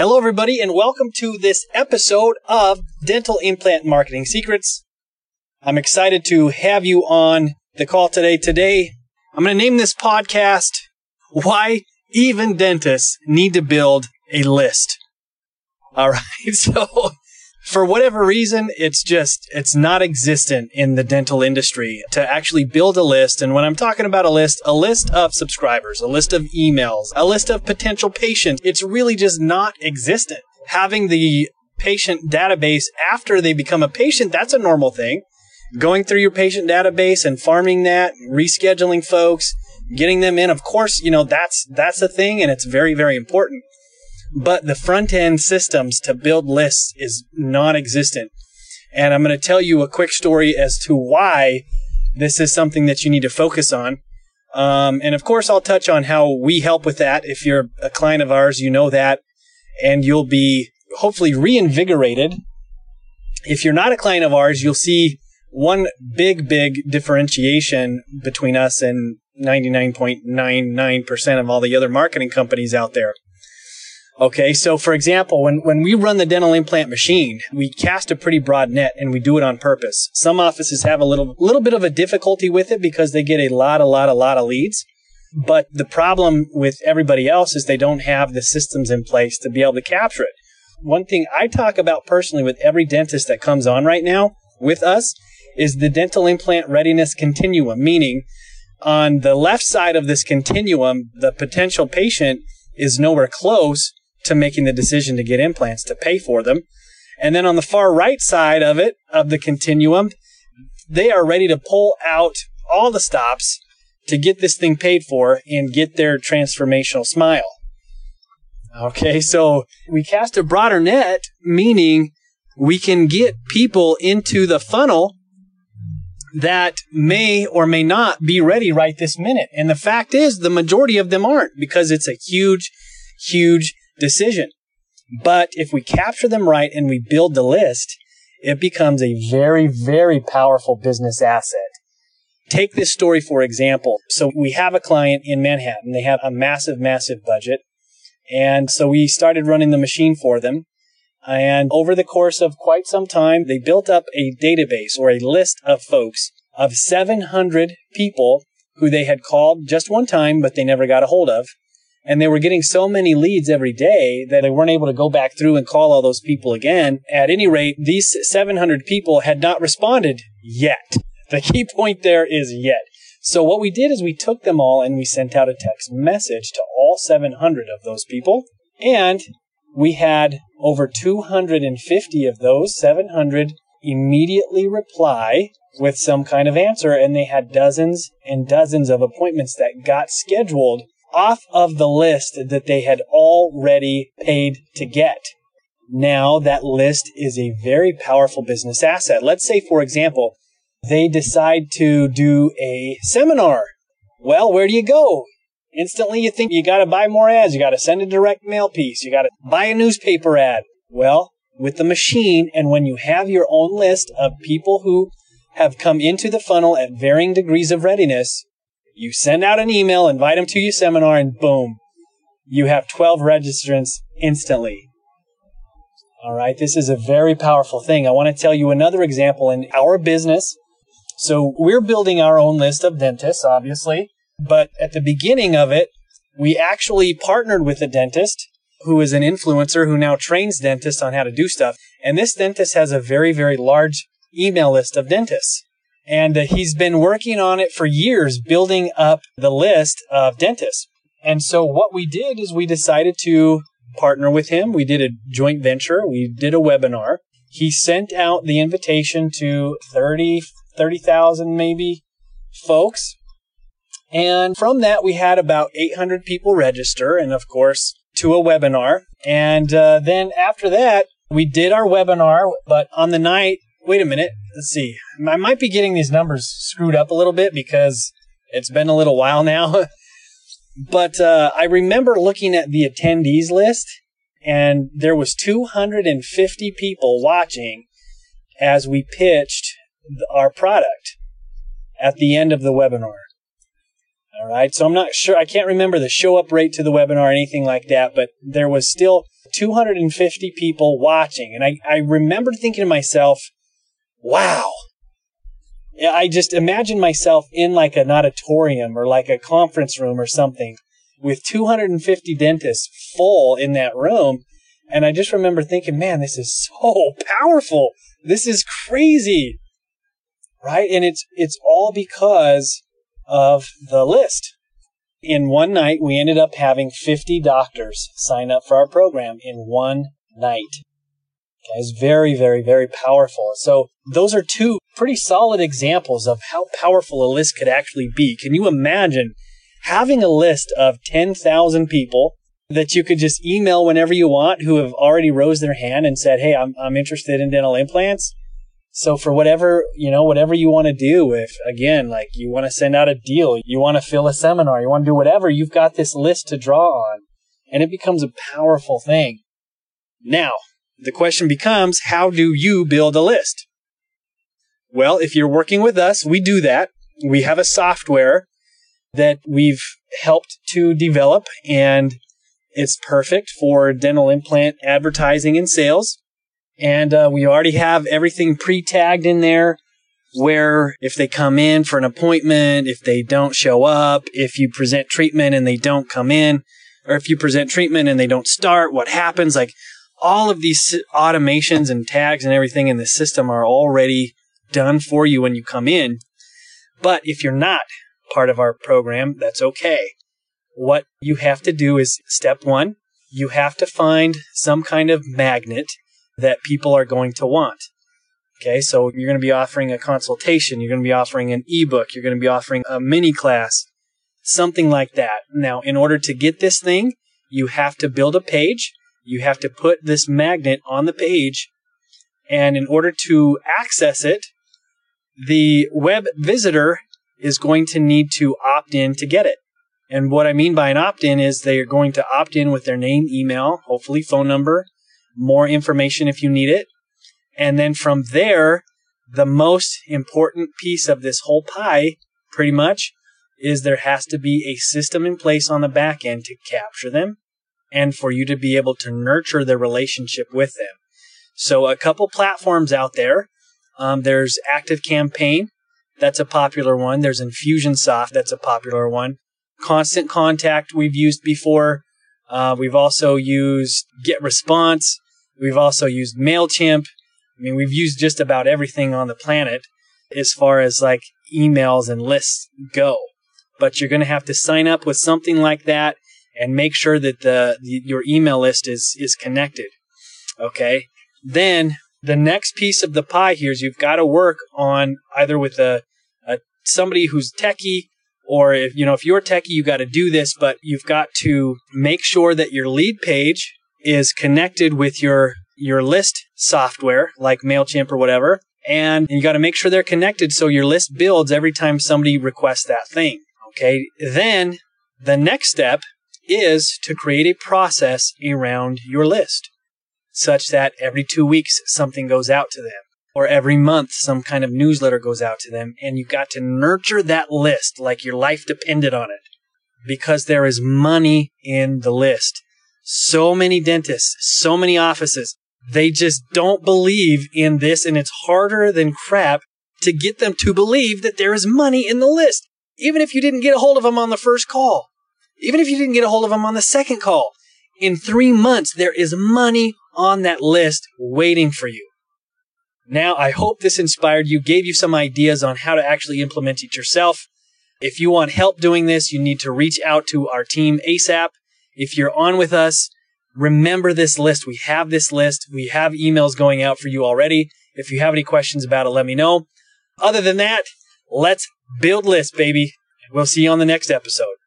Hello, everybody, and welcome to this episode of Dental Implant Marketing Secrets. I'm excited to have you on the call today. Today, I'm going to name this podcast Why Even Dentists Need to Build a List. All right. So, for whatever reason, it's just, it's not existent in the dental industry to actually build a list. And when I'm talking about a list, a list of subscribers, a list of emails, a list of potential patients, it's really just not existent. Having the patient database after they become a patient, that's a normal thing. Going through your patient database and farming that, rescheduling folks, getting them in, of course, you know, that's, that's a thing and it's very, very important but the front end systems to build lists is non existent. And I'm going to tell you a quick story as to why this is something that you need to focus on. Um, and of course, I'll touch on how we help with that. If you're a client of ours, you know that, and you'll be hopefully reinvigorated. If you're not a client of ours, you'll see one big, big differentiation between us and 99.99% of all the other marketing companies out there. Okay, so for example, when, when we run the dental implant machine, we cast a pretty broad net and we do it on purpose. Some offices have a little little bit of a difficulty with it because they get a lot, a lot, a lot of leads. But the problem with everybody else is they don't have the systems in place to be able to capture it. One thing I talk about personally with every dentist that comes on right now with us is the dental implant readiness continuum, meaning on the left side of this continuum, the potential patient is nowhere close to making the decision to get implants to pay for them. And then on the far right side of it, of the continuum, they are ready to pull out all the stops to get this thing paid for and get their transformational smile. Okay, so we cast a broader net, meaning we can get people into the funnel that may or may not be ready right this minute. And the fact is, the majority of them aren't because it's a huge, huge decision. But if we capture them right and we build the list, it becomes a very, very powerful business asset. Take this story for example. So we have a client in Manhattan. They have a massive, massive budget. And so we started running the machine for them. And over the course of quite some time, they built up a database or a list of folks of 700 people who they had called just one time, but they never got a hold of and they were getting so many leads every day that they weren't able to go back through and call all those people again. At any rate, these 700 people had not responded yet. The key point there is yet. So what we did is we took them all and we sent out a text message to all 700 of those people. And we had over 250 of those 700 immediately reply with some kind of answer. And they had dozens and dozens of appointments that got scheduled off of the list that they had already paid to get. Now that list is a very powerful business asset. Let's say, for example, they decide to do a seminar. Well, where do you go? Instantly you think you gotta buy more ads. You gotta send a direct mail piece. You gotta buy a newspaper ad. Well, with the machine and when you have your own list of people who have come into the funnel at varying degrees of readiness, you send out an email, invite them to your seminar, and boom, you have 12 registrants instantly. All right, this is a very powerful thing. I want to tell you another example in our business. So we're building our own list of dentists, obviously, but at the beginning of it, we actually partnered with a dentist who is an influencer who now trains dentists on how to do stuff. And this dentist has a very, very large email list of dentists. And uh, he's been working on it for years, building up the list of dentists. And so what we did is we decided to partner with him. We did a joint venture. We did a webinar. He sent out the invitation to 30, 30,000 maybe folks. And from that, we had about 800 people register and of course to a webinar. And uh, then after that, we did our webinar, but on the night wait a minute. Let's see. I might be getting these numbers screwed up a little bit because it's been a little while now. but uh, I remember looking at the attendees list, and there was 250 people watching as we pitched our product at the end of the webinar. All right. So I'm not sure. I can't remember the show up rate to the webinar or anything like that, but there was still 250 people watching. And I, I remember thinking to myself, wow. I just imagine myself in like an auditorium or like a conference room or something with 250 dentists full in that room. And I just remember thinking, man, this is so powerful. This is crazy. Right? And it's, it's all because of the list. In one night, we ended up having 50 doctors sign up for our program in one night. Okay, it's very, very, very powerful. So those are two pretty solid examples of how powerful a list could actually be. Can you imagine having a list of 10,000 people that you could just email whenever you want who have already rose their hand and said, Hey, I'm, I'm interested in dental implants. So for whatever, you know, whatever you want to do, if again, like you want to send out a deal, you want to fill a seminar, you want to do whatever, you've got this list to draw on and it becomes a powerful thing. Now, the question becomes, how do you build a list? Well, if you're working with us, we do that. We have a software that we've helped to develop and it's perfect for dental implant advertising and sales. And uh, we already have everything pre-tagged in there where if they come in for an appointment, if they don't show up, if you present treatment and they don't come in, or if you present treatment and they don't start, what happens? Like all of these automations and tags and everything in the system are already done for you when you come in. But if you're not part of our program, that's okay. What you have to do is step one, you have to find some kind of magnet that people are going to want. Okay, so you're going to be offering a consultation, you're going to be offering an ebook, you're going to be offering a mini class, something like that. Now, in order to get this thing, you have to build a page, you have to put this magnet on the page, and in order to access it, the web visitor is going to need to opt in to get it. And what I mean by an opt in is they are going to opt in with their name, email, hopefully phone number, more information if you need it. And then from there, the most important piece of this whole pie, pretty much, is there has to be a system in place on the back end to capture them and for you to be able to nurture the relationship with them. So a couple platforms out there. Um, there's Active Campaign. That's a popular one. There's Infusionsoft. That's a popular one. Constant Contact we've used before. Uh, we've also used Get Response. We've also used MailChimp. I mean, we've used just about everything on the planet as far as like emails and lists go. But you're going to have to sign up with something like that and make sure that the, the your email list is is connected. Okay. Then the next piece of the pie here is you've got to work on either with a, a somebody who's techie or if you know if you're techie you got to do this but you've got to make sure that your lead page is connected with your your list software like Mailchimp or whatever and you got to make sure they're connected so your list builds every time somebody requests that thing okay then the next step is to create a process around your list such that every 2 weeks something goes out to them or every month some kind of newsletter goes out to them and you've got to nurture that list like your life depended on it because there is money in the list so many dentists, so many offices, they just don't believe in this and it's harder than crap to get them to believe that there is money in the list. Even if you didn't get a hold of them on the first call, even if you didn't get a hold of them on the second call, in three months, there is money on that list waiting for you. Now, I hope this inspired you, gave you some ideas on how to actually implement it yourself. If you want help doing this, you need to reach out to our team ASAP. If you're on with us, remember this list. We have this list. We have emails going out for you already. If you have any questions about it, let me know. Other than that, let's build lists, baby. We'll see you on the next episode.